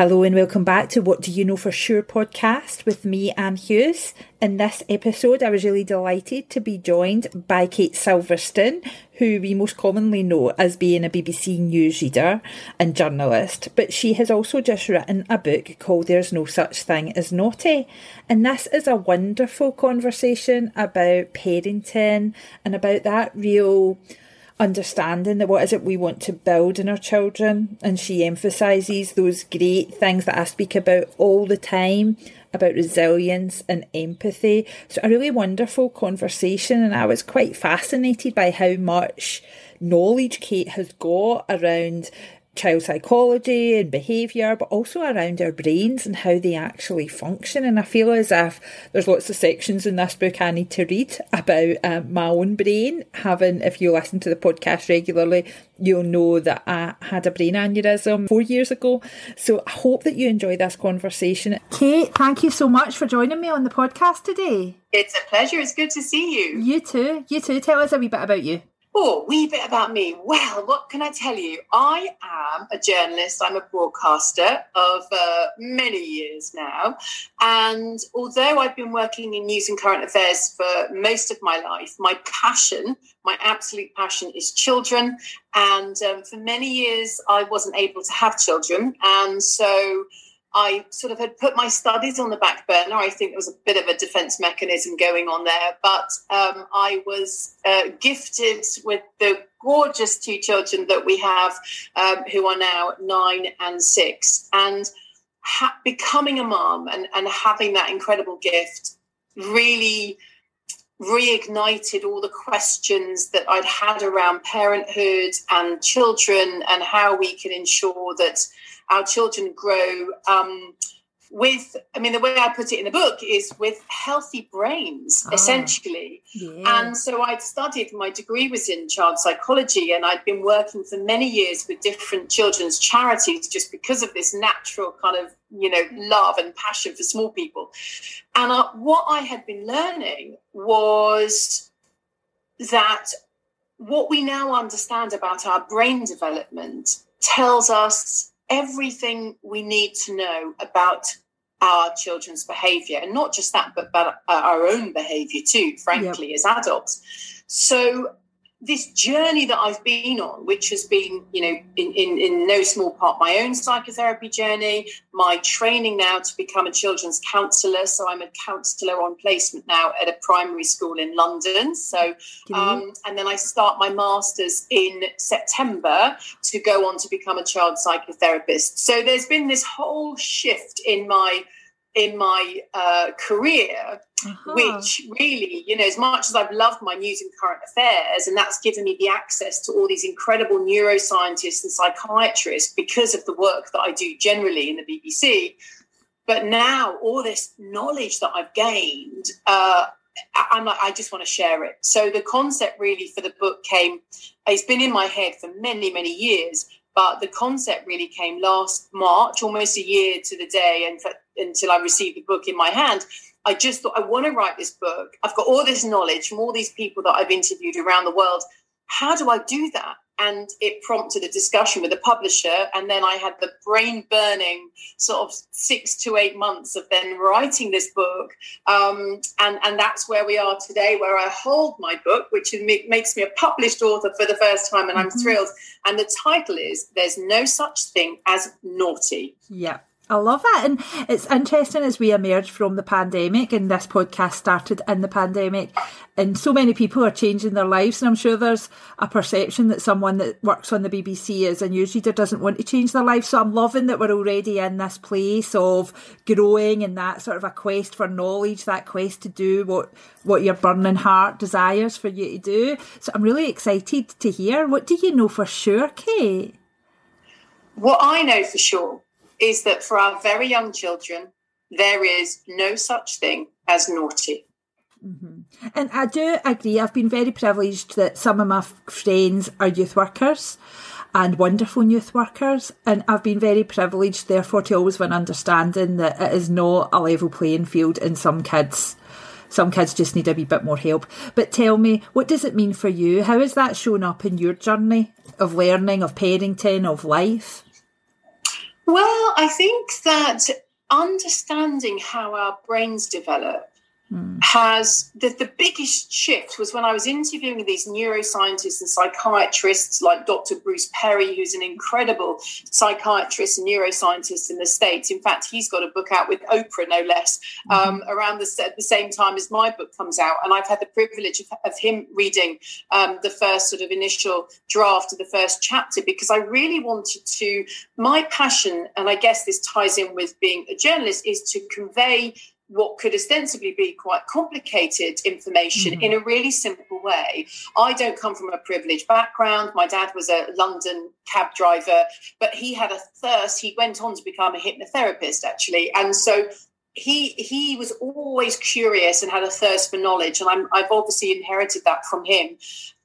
Hello and welcome back to What Do You Know For Sure podcast with me, Anne Hughes. In this episode, I was really delighted to be joined by Kate Silverton, who we most commonly know as being a BBC newsreader and journalist, but she has also just written a book called There's No Such Thing as Naughty. And this is a wonderful conversation about parenting and about that real understanding that what is it we want to build in our children. And she emphasises those great things that I speak about all the time about resilience and empathy. So, a really wonderful conversation, and I was quite fascinated by how much knowledge Kate has got around child psychology and behaviour, but also around our brains and how they actually function. And I feel as if there's lots of sections in this book I need to read about um, my own brain. Having, if you listen to the podcast regularly, you'll know that I had a brain aneurysm four years ago. So I hope that you enjoy this conversation. Kate, thank you so much for joining me on the podcast today. It's a pleasure. It's good to see you. You too. You too. Tell us a wee bit about you. Oh, wee bit about me. Well, what can I tell you? I am a journalist. I'm a broadcaster of uh, many years now. And although I've been working in news and current affairs for most of my life, my passion, my absolute passion is children. And um, for many years, I wasn't able to have children. And so I sort of had put my studies on the back burner. I think there was a bit of a defense mechanism going on there, but um, I was uh, gifted with the gorgeous two children that we have, um, who are now nine and six. And ha- becoming a mom and, and having that incredible gift really reignited all the questions that I'd had around parenthood and children and how we can ensure that our children grow um, with i mean the way i put it in the book is with healthy brains ah, essentially yeah. and so i'd studied my degree was in child psychology and i'd been working for many years with different children's charities just because of this natural kind of you know love and passion for small people and uh, what i had been learning was that what we now understand about our brain development tells us everything we need to know about our children's behavior and not just that but, but our own behavior too frankly yep. as adults so this journey that I've been on, which has been, you know, in, in, in no small part my own psychotherapy journey, my training now to become a children's counsellor. So I'm a counsellor on placement now at a primary school in London. So, um, and then I start my master's in September to go on to become a child psychotherapist. So there's been this whole shift in my in my uh, career, uh-huh. which really, you know, as much as I've loved my news and current affairs, and that's given me the access to all these incredible neuroscientists and psychiatrists because of the work that I do generally in the BBC. But now, all this knowledge that I've gained, uh, I'm like, I just want to share it. So the concept really for the book came, it's been in my head for many, many years. But the concept really came last March, almost a year to the day, and for, until I received the book in my hand. I just thought I want to write this book. I've got all this knowledge from all these people that I've interviewed around the world. How do I do that? and it prompted a discussion with the publisher and then i had the brain burning sort of six to eight months of then writing this book um, and and that's where we are today where i hold my book which makes me a published author for the first time and i'm mm-hmm. thrilled and the title is there's no such thing as naughty yeah I love that. And it's interesting as we emerge from the pandemic, and this podcast started in the pandemic, and so many people are changing their lives. And I'm sure there's a perception that someone that works on the BBC as a newsreader doesn't want to change their life. So I'm loving that we're already in this place of growing and that sort of a quest for knowledge, that quest to do what, what your burning heart desires for you to do. So I'm really excited to hear. What do you know for sure, Kate? What I know for sure is that for our very young children, there is no such thing as naughty. Mm-hmm. And I do agree. I've been very privileged that some of my friends are youth workers and wonderful youth workers. And I've been very privileged, therefore, to always have an understanding that it is not a level playing field and some kids. Some kids just need a wee bit more help. But tell me, what does it mean for you? How has that shown up in your journey of learning, of parenting, of life? Well, I think that understanding how our brains develop mm. has the, the biggest shift was when I was interviewing these neuroscientists and psychiatrists like Dr. Bruce Perry, who's an incredible psychiatrist and neuroscientist in the States. In fact, he's got a book out with Oprah, no less, mm. um, around the, at the same time as my book comes out. And I've had the privilege of, of him reading um, the first sort of initial draft of the first chapter because I really wanted to, my passion, and I guess this ties in with being a journalist, is to convey what could ostensibly be quite complicated information mm-hmm. in a really simple way. I don't come from a privileged background. My dad was a London cab driver, but he had a thirst. He went on to become a hypnotherapist, actually. And so he he was always curious and had a thirst for knowledge. And I'm, I've obviously inherited that from him.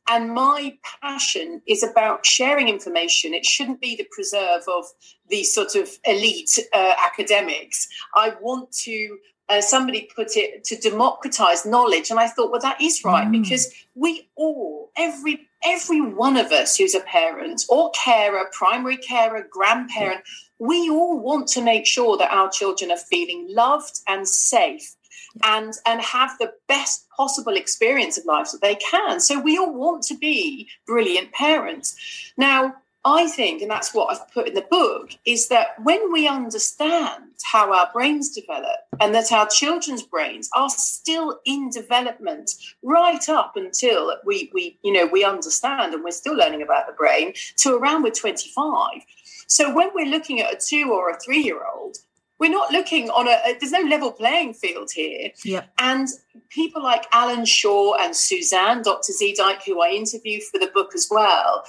And my passion is about sharing information. It shouldn't be the preserve of these sort of elite uh, academics. I want to uh, somebody put it to democratize knowledge and i thought well that is right mm. because we all every every one of us who's a parent or carer primary carer grandparent yeah. we all want to make sure that our children are feeling loved and safe and and have the best possible experience of life that they can so we all want to be brilliant parents now I think, and that's what I've put in the book, is that when we understand how our brains develop and that our children's brains are still in development right up until we, we you know, we understand and we're still learning about the brain to around we're 25. So when we're looking at a two or a three year old, we're not looking on a, there's no level playing field here. Yeah. And people like Allan Schore and Suzanne, Dr. Zeedyk, who I interviewed for the book as well,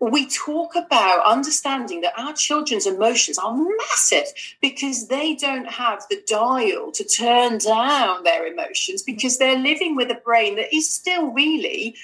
we talk about understanding that our children's emotions are massive because they don't have the dial to turn down their emotions because they're living with a brain that is still really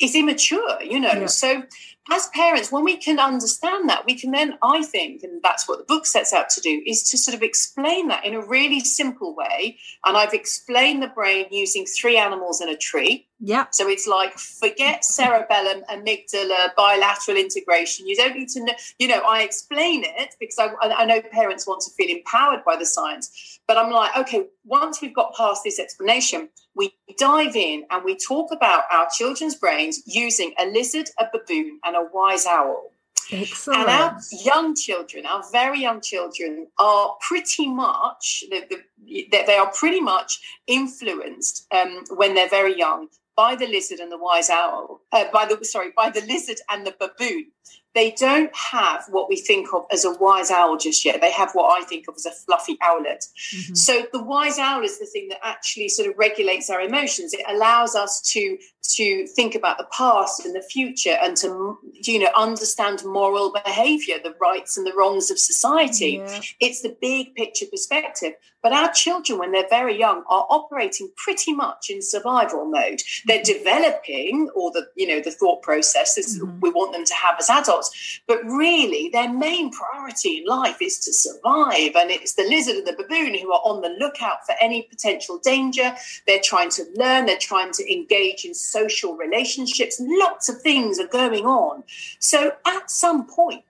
is immature you know yeah. so as parents, when we can understand that, we can then, I think, and that's what the book sets out to do, is to sort of explain that in a really simple way. And I've explained the brain using three animals and a tree. Yeah. So it's like forget cerebellum, amygdala, bilateral integration. You don't need to know, you know, I explain it because I, I know parents want to feel empowered by the science. But I'm like, okay, once we've got past this explanation, we dive in and we talk about our children's brains using a lizard, a baboon, and a wise owl. Excellent. And our young children, our very young children, are pretty much the, the, they are pretty much influenced um, when they're very young by the lizard and the wise owl, uh, by the sorry, by the lizard and the baboon. They don't have what we think of as a wise owl just yet. They have what I think of as a fluffy owlet. Mm-hmm. So the wise owl is the thing that actually sort of regulates our emotions. It allows us to to think about the past and the future and to you know understand moral behavior, the rights and the wrongs of society. Yeah. It's the big picture perspective. But our children, when they're very young, are operating pretty much in survival mode. They're mm-hmm. developing all the, you know, the thought processes mm-hmm. we want them to have as adults. But really, their main priority in life is to survive. And it's the lizard and the baboon who are on the lookout for any potential danger. They're trying to learn, they're trying to engage in social relationships. Lots of things are going on. So at some point,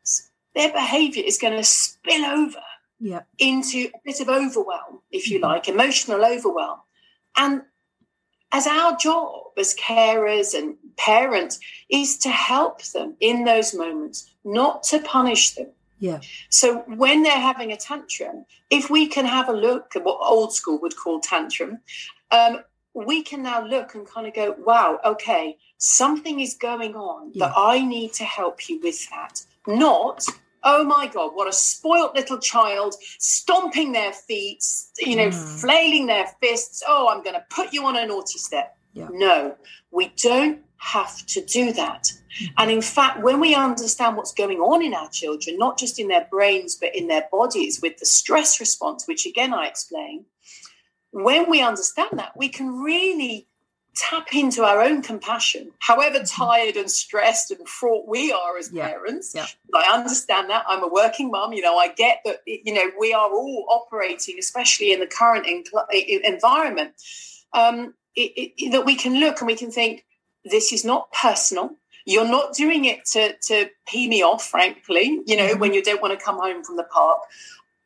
their behavior is going to spill over yeah. into a bit of overwhelm, if you mm-hmm. like, emotional overwhelm. And as our job as carers and parents is to help them in those moments, not to punish them. Yeah. So when they're having a tantrum, if we can have a look at what old school would call tantrum, um, we can now look and kind of go, wow, okay, something is going on yeah. that I need to help you with that. Not oh my god what a spoilt little child stomping their feet you know mm. flailing their fists oh i'm going to put you on a naughty step yeah. no we don't have to do that mm-hmm. and in fact when we understand what's going on in our children not just in their brains but in their bodies with the stress response which again i explain when we understand that we can really tap into our own compassion, however mm-hmm. tired and stressed and fraught we are as yeah. parents. Yeah. I understand that. I'm a working mum. You know, I get that, you know, we are all operating, especially in the current environment, um, it, it, that we can look and we can think, this is not personal. You're not doing it to, to pee me off, frankly, you know, mm-hmm. when you don't want to come home from the park.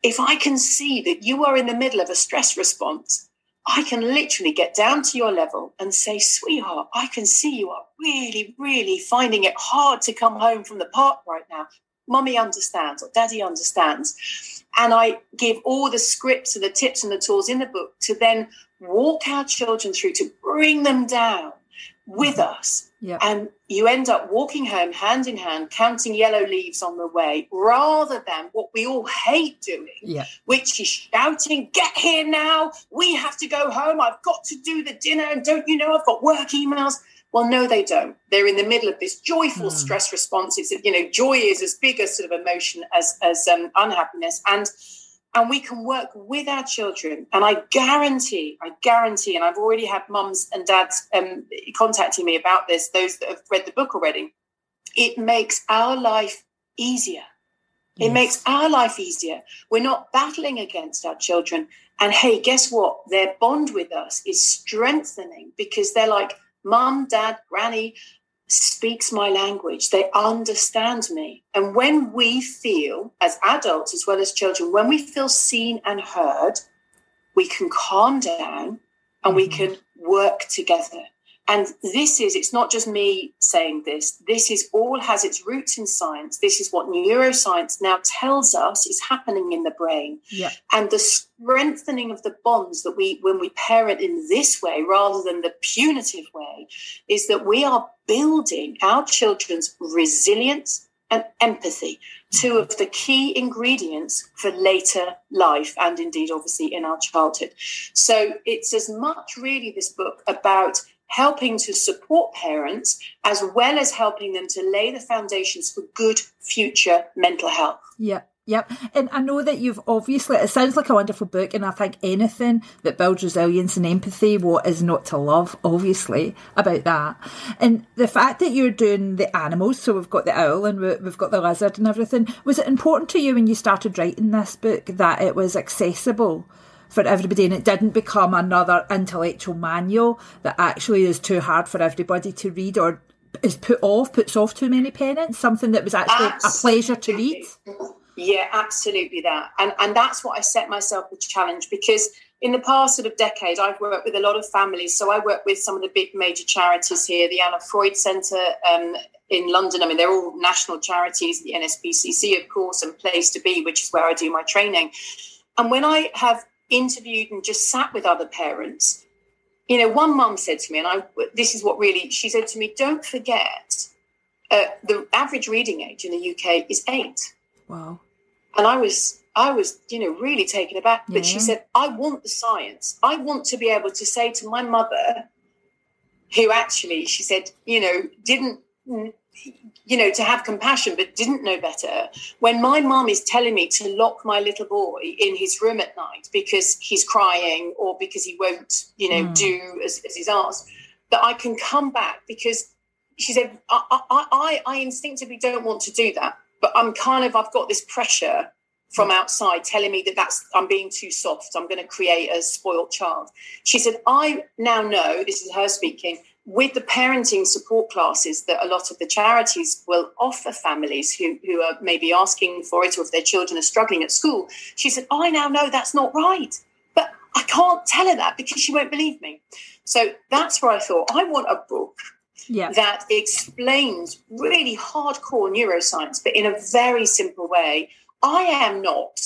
If I can see that you are in the middle of a stress response, I can literally get down to your level and say, sweetheart, I can see you are really, really finding it hard to come home from the park right now. Mummy understands or daddy understands. And I give all the scripts and the tips and the tools in the book to then walk our children through to bring them down with mm-hmm. us. Yep. And you end up walking home hand in hand, counting yellow leaves on the way, rather than what we all hate doing, yep. which is shouting, Get here now. We have to go home. I've got to do the dinner. And don't you know I've got work emails? Well, no, they don't. They're in the middle of this joyful mm. stress response. It's, you know, joy is as big a sort of emotion as, as um, unhappiness. And and we can work with our children. And I guarantee, I guarantee, and I've already had mums and dads um, contacting me about this, those that have read the book already, it makes our life easier. Yes. It makes our life easier. We're not battling against our children. And hey, guess what? Their bond with us is strengthening because they're like, Mum, Dad, Granny, speaks my language. They understand me. And when we feel, as adults as well as children, when we feel seen and heard, we can calm down and we mm-hmm. can work together. And this is, it's not just me saying this, this is all has its roots in science. This is what neuroscience now tells us is happening in the brain. Yeah. And the strengthening of the bonds that we, when we parent in this way rather than the punitive way, is that we are building our children's resilience and empathy, two of the key ingredients for later life and indeed, obviously, in our childhood. So it's as much really this book about helping to support parents as well as helping them to lay the foundations for good future mental health. Yeah. Yep. And I know that you've obviously, it sounds like a wonderful book, and I think anything that builds resilience and empathy, what is not to love, obviously, about that. And the fact that you're doing the animals, so we've got the owl and we've got the lizard and everything, was it important to you when you started writing this book that it was accessible? For everybody and it didn't become another intellectual manual that actually is too hard for everybody to read or is put off, puts off too many parents, something that was actually absolutely. a pleasure to read. Yeah, absolutely that. And and that's what I set myself the challenge because in the past sort of decade, I've worked with a lot of families. So I work with some of the big major charities here, the Anna Freud Centre um, in London. I mean, they're all national charities, the NSPCC, of course, and Place to Be, which is where I do my training. And when I have interviewed and just sat with other parents, you know, one mum said to me, and I this is what really she said to me: "Don't forget, uh, the average reading age in the UK is eight. Wow. And I was I was, you know, really taken aback. But yeah. she said, I want the science. I want to be able to say to my mother, who actually, she said, you know, didn't you know, to have compassion, but didn't know better. When my mom is telling me to lock my little boy in his room at night because he's crying or because he won't, you know, mm. do as, as he's asked, that I can come back because she said, I, I, I, I instinctively don't want to do that, but I'm kind of, I've got this pressure from outside telling me that that's I'm being too soft. I'm going to create a spoiled child. She said, I now know, this is her speaking, with the parenting support classes that a lot of the charities will offer families who, who are maybe asking for it or if their children are struggling at school, she said, I now know that's not right. But I can't tell her that because she won't believe me. So that's where I thought, I want a book yeah. that explains really hardcore neuroscience, but in a very simple way. I am not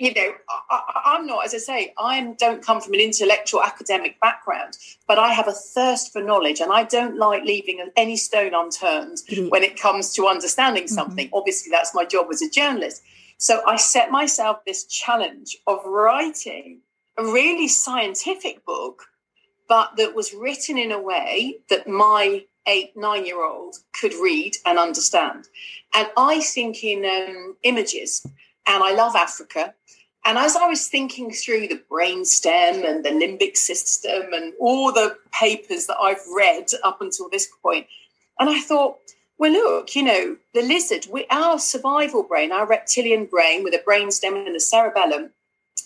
you know, I, am not, as I say, I don't come from an intellectual academic background, but I have a thirst for knowledge and I don't like leaving any stone unturned mm-hmm. when it comes to understanding mm-hmm. something. Mm-hmm. Obviously, that's my job as a journalist. So I set myself this challenge of writing a really scientific book, but that was written in a way that my eight, nine year old could read and understand. And I think in um, images and I love Africa. And as I was thinking through the brainstem and the limbic system and all the papers that I've read up until this point, and I thought, well, look, you know, the lizard, we, our survival brain, our reptilian brain with a brainstem and the cerebellum,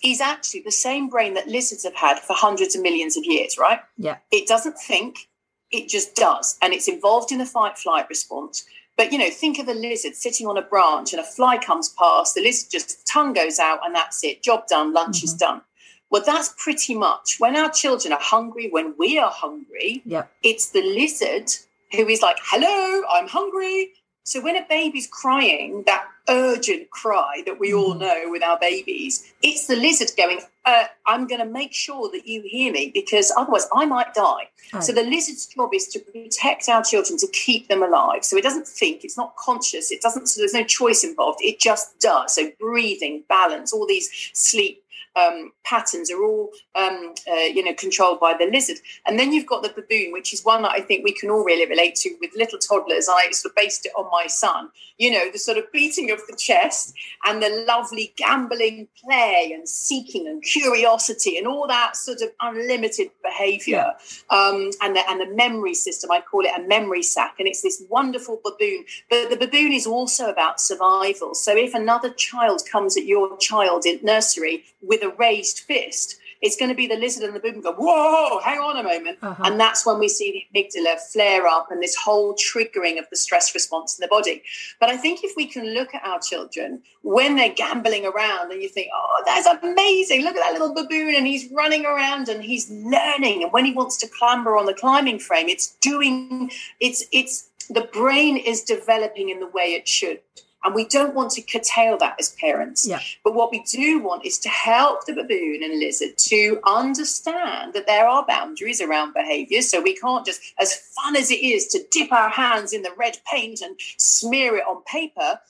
is actually the same brain that lizards have had for hundreds of millions of years, right? Yeah. It doesn't think, It just does. And it's involved in the fight flight response. But you know, think of a lizard sitting on a branch and a fly comes past, the lizard just tongue goes out and that's it. Job done, lunch mm-hmm. is done. Well, that's pretty much when our children are hungry, when we are hungry, yep. it's the lizard who is like, hello, I'm hungry. So when a baby's crying, that urgent cry that we all mm-hmm. know with our babies, it's the lizard going, uh, I'm going to make sure that you hear me because otherwise I might die. So the lizard's job is to protect our children, to keep them alive. So it doesn't think, it's not conscious, it doesn't, so there's no choice involved. It just does. So breathing, balance, all these sleep um, patterns are all um, uh, you know controlled by the lizard. And then you've got the baboon, which is one that I think we can all really relate to with little toddlers. I sort of based it on my son. You know, the sort of beating of the chest and the lovely gambolling play and seeking and curiosity and all that sort of unlimited behaviour yeah. um, and the, and the memory system. I call it a memory sack, and it's this wonderful baboon. But the baboon is also about survival. So if another child comes at your child in nursery with with a raised fist, it's going to be the lizard and the baboon go, whoa, hang on a moment. Uh-huh. And that's when we see the amygdala flare up and this whole triggering of the stress response in the body. But I think if we can look at our children when they're gambolling around and you think, oh, that's amazing. Look at that little baboon and he's running around and he's learning. And when he wants to clamber on the climbing frame, it's doing, it's, it's, the brain is developing in the way it should. And we don't want to curtail that as parents. Yeah. But what we do want is to help the baboon and lizard to understand that there are boundaries around behavior. So we can't just, as fun as it is to dip our hands in the red paint and smear it on paper,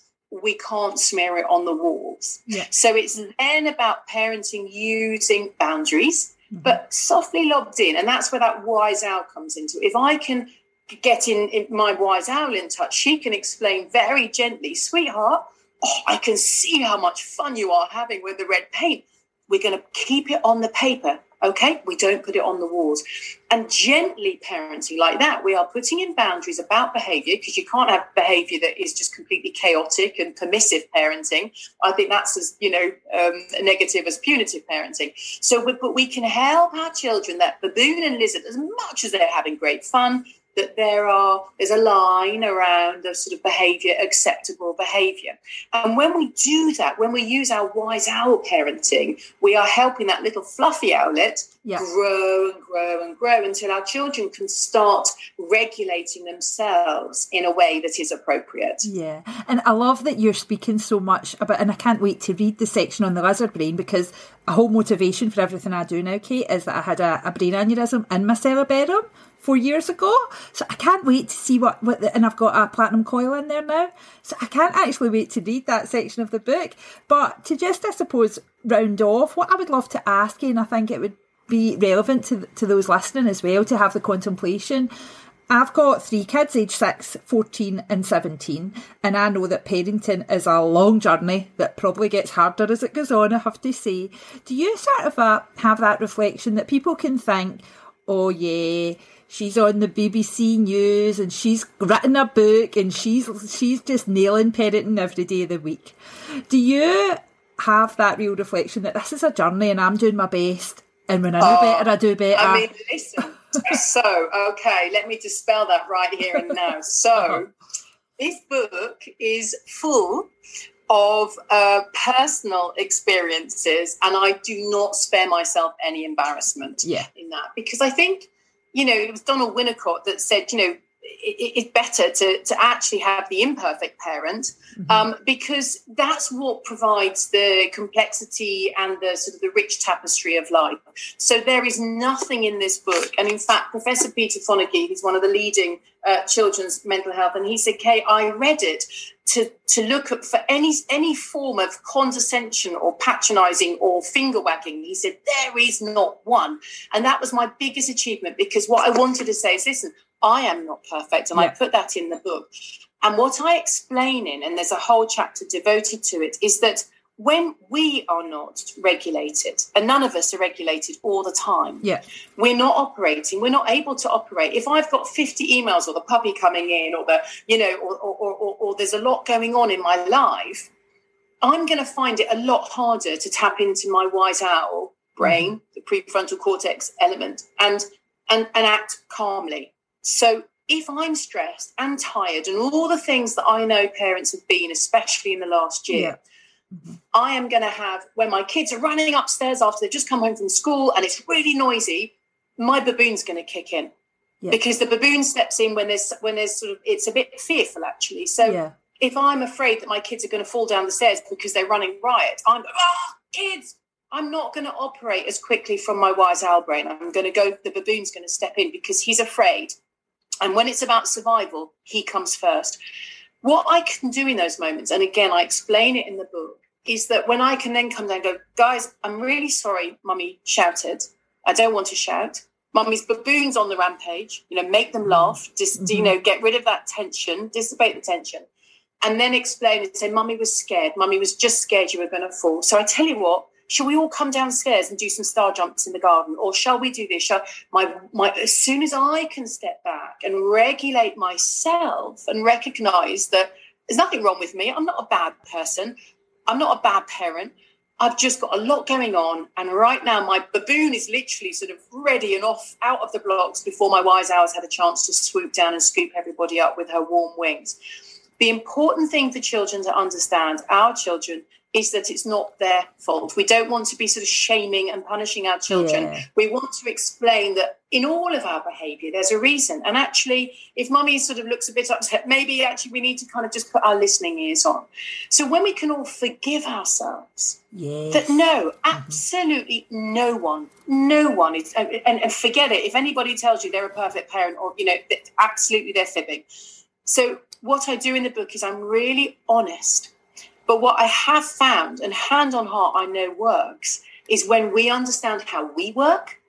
we can't smear it on the walls. Yeah. So it's then about parenting using boundaries, mm-hmm. but softly lobbed in. And that's where that wise owl comes into. If I can getting in my wise owl in touch, she can explain very gently, sweetheart, oh, I can see how much fun you are having with the red paint. We're going to keep it on the paper. Okay, we don't put it on the walls. And gently parenting like that, we are putting in boundaries about behavior because you can't have behavior that is just completely chaotic and permissive parenting. I think that's as, you know, um, negative as punitive parenting. So, but we can help our children that baboon and lizard, as much as they're having great fun, that there are there's a line around the sort of behavior acceptable behavior. And when we do that when we use our wise owl parenting we are helping that little fluffy owlet yeah. grow and grow and grow until our children can start regulating themselves in a way that is appropriate. Yeah. And i love that you're speaking so much about and i can't wait to read the section on the lizard brain because a whole motivation for everything i do now kate is that i had a, a brain aneurysm in my cerebellum four years ago. So I can't wait to see what, what the, and I've got a platinum coil in there now. So I can't actually wait to read that section of the book. But to just, I suppose, round off, what I would love to ask you, and I think it would be relevant to, to those listening as well, to have the contemplation. I've got three kids, age 6, 14 and 17, and I know that parenting is a long journey that probably gets harder as it goes on, I have to say. Do you sort of uh, have that reflection that people can think, oh yeah, she's on the BBC News and she's written a book and she's she's just nailing parenting every day of the week. Do you have that real reflection that this is a journey and I'm doing my best and when I know oh, better I do better? I mean, listen. so okay, let me dispel that right here and now. So this book is full of uh, personal experiences, and I do not spare myself any embarrassment yeah. in that because I think you know, it was Donald Winnicott that said, you know, it's better to, to actually have the imperfect parent mm-hmm. um, because that's what provides the complexity and the sort of the rich tapestry of life. So there is nothing in this book, and in fact, Professor Peter Fonagy, who's one of the leading uh, children's mental health, and he said, "Kay, I read it to to look at for any any form of condescension or patronizing or finger wagging." He said, "There is not one," and that was my biggest achievement because what I wanted to say is, listen, I am not perfect. And yeah. I put that in the book. And what I explain in, and there's a whole chapter devoted to it, is that when we are not regulated, and none of us are regulated all the time, yeah. we're not operating, we're not able to operate. If I've got 50 emails or the puppy coming in or the, you know, or, or, or, or there's a lot going on in my life, I'm going to find it a lot harder to tap into my wise owl brain, mm-hmm. the prefrontal cortex element, and and and act calmly So if I'm stressed and tired and all the things that I know parents have been, especially in the last year, yeah. Mm-hmm. I am going to have when my kids are running upstairs after they've just come home from school and it's really noisy, my baboon's going to kick in. Yeah. Because the baboon steps in when there's when there's sort of it's a bit fearful actually. So yeah. if I'm afraid that my kids are going to fall down the stairs because they're running riot, I'm oh, kids. I'm not going to operate as quickly from my wise owl brain. I'm going to go. The baboon's going to step in because he's afraid, and when it's about survival, he comes first. What I can do in those moments, and again, I explain it in the book, is that when I can then come down and go, guys, I'm really sorry, mummy shouted. I don't want to shout. Mummy's baboons on the rampage, you know, make them laugh, just, mm-hmm. you know, get rid of that tension, dissipate the tension. And then explain and say, Mummy was scared. Mummy was just scared you were going to fall. So I tell you what, shall we all come downstairs and do some star jumps in the garden? Or shall we do this? Shall my my as soon as I can step back and regulate myself and recognize that there's nothing wrong with me. I'm not a bad person. I'm not a bad parent. I've just got a lot going on. And right now, my baboon is literally sort of ready and off out of the blocks before my wise owl's had a chance to swoop down and scoop everybody up with her warm wings. The important thing for children to understand, our children, is that it's not their fault. We don't want to be sort of shaming and punishing our children. Yeah. We want to explain that in all of our behavior, there's a reason. And actually, if mummy sort of looks a bit upset, maybe actually we need to kind of just put our listening ears on. So when we can all forgive ourselves, yes. that no, mm-hmm. absolutely mm-hmm. no one, no one is, and, and forget it. If anybody tells you they're a perfect parent or, you know, absolutely they're fibbing. So what I do in the book is I'm really honest but what I have found, and hand on heart, I know works, is when we understand how we work,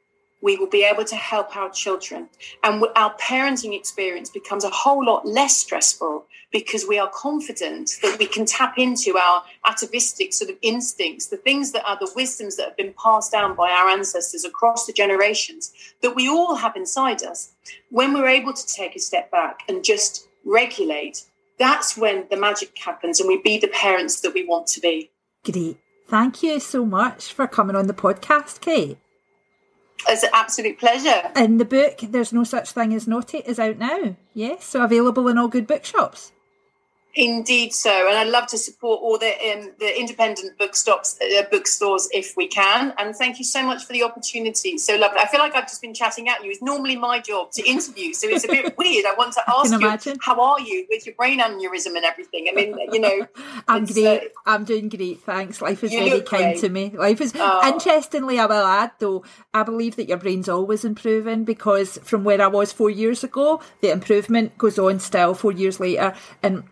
we will be able to help our children. And our parenting experience becomes a whole lot less stressful because we are confident that we can tap into our atavistic sort of instincts, the things that are the wisdoms that have been passed down by our ancestors across the generations that we all have inside us. When we're able to take a step back and just regulate that's when the magic happens and we be the parents that we want to be. Great. Thank you so much for coming on the podcast, Kate. It's an absolute pleasure. And the book, There's No Such Thing as Naughty, is out now. Yes, so available in all good bookshops. Indeed, so, and I'd love to support all the um, the independent bookstops, uh, bookstores if we can. And thank you so much for the opportunity. So lovely. I feel like I've just been chatting at you. It's normally my job to interview, so it's a bit weird. I want to ask you, imagine. how are you with your brain aneurysm and everything? I mean, you know, I'm great. Uh, I'm doing great. Thanks. Life is very kind great. to me. Life is. Oh. Interestingly, I will add though, I believe that your brain's always improving because from where I was four years ago, the improvement goes on still four years later, and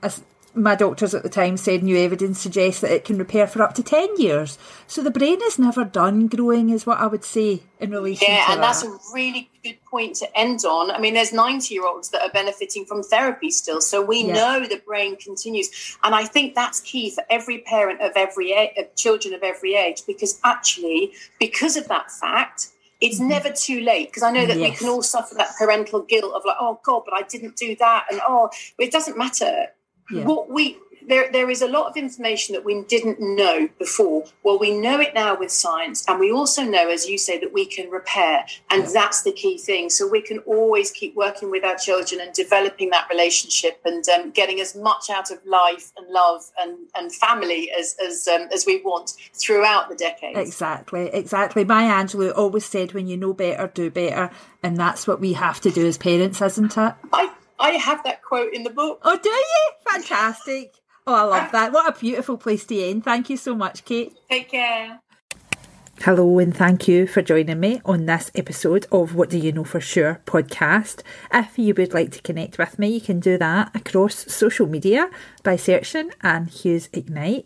my doctors at the time said new evidence suggests that it can repair for up to 10 years. So the brain is never done growing, is what I would say in relation to that. yeah, to and that. that's a really good point to end on. I mean, there's 90 year olds that are benefiting from therapy still. So we yeah. know the brain continues. And I think that's key for every parent of every age, of children of every age, because actually, because of that fact, it's mm-hmm. never too late because I know that yes. we can all suffer that parental guilt of like, oh God, but I didn't do that, and oh, it doesn't matter yeah. what we there, there is a lot of information that we didn't know before. Well, we know it now with science, and we also know, as you say, that we can repair, and yeah. that's the key thing. So we can always keep working with our children and developing that relationship and um, getting as much out of life and love and, and family as as um, as we want throughout the decades. Exactly, exactly. Maya Angelou always said, "When you know better, do better," and that's what we have to do as parents, isn't it? I I have that quote in the book. Oh, do you? Fantastic. Oh, I love uh, that. What a beautiful place to end. Thank you so much, Kate. Take care. Hello, and thank you for joining me on this episode of What Do You Know For Sure podcast. If you would like to connect with me, you can do that across social media by searching Anne Hughes Ignite.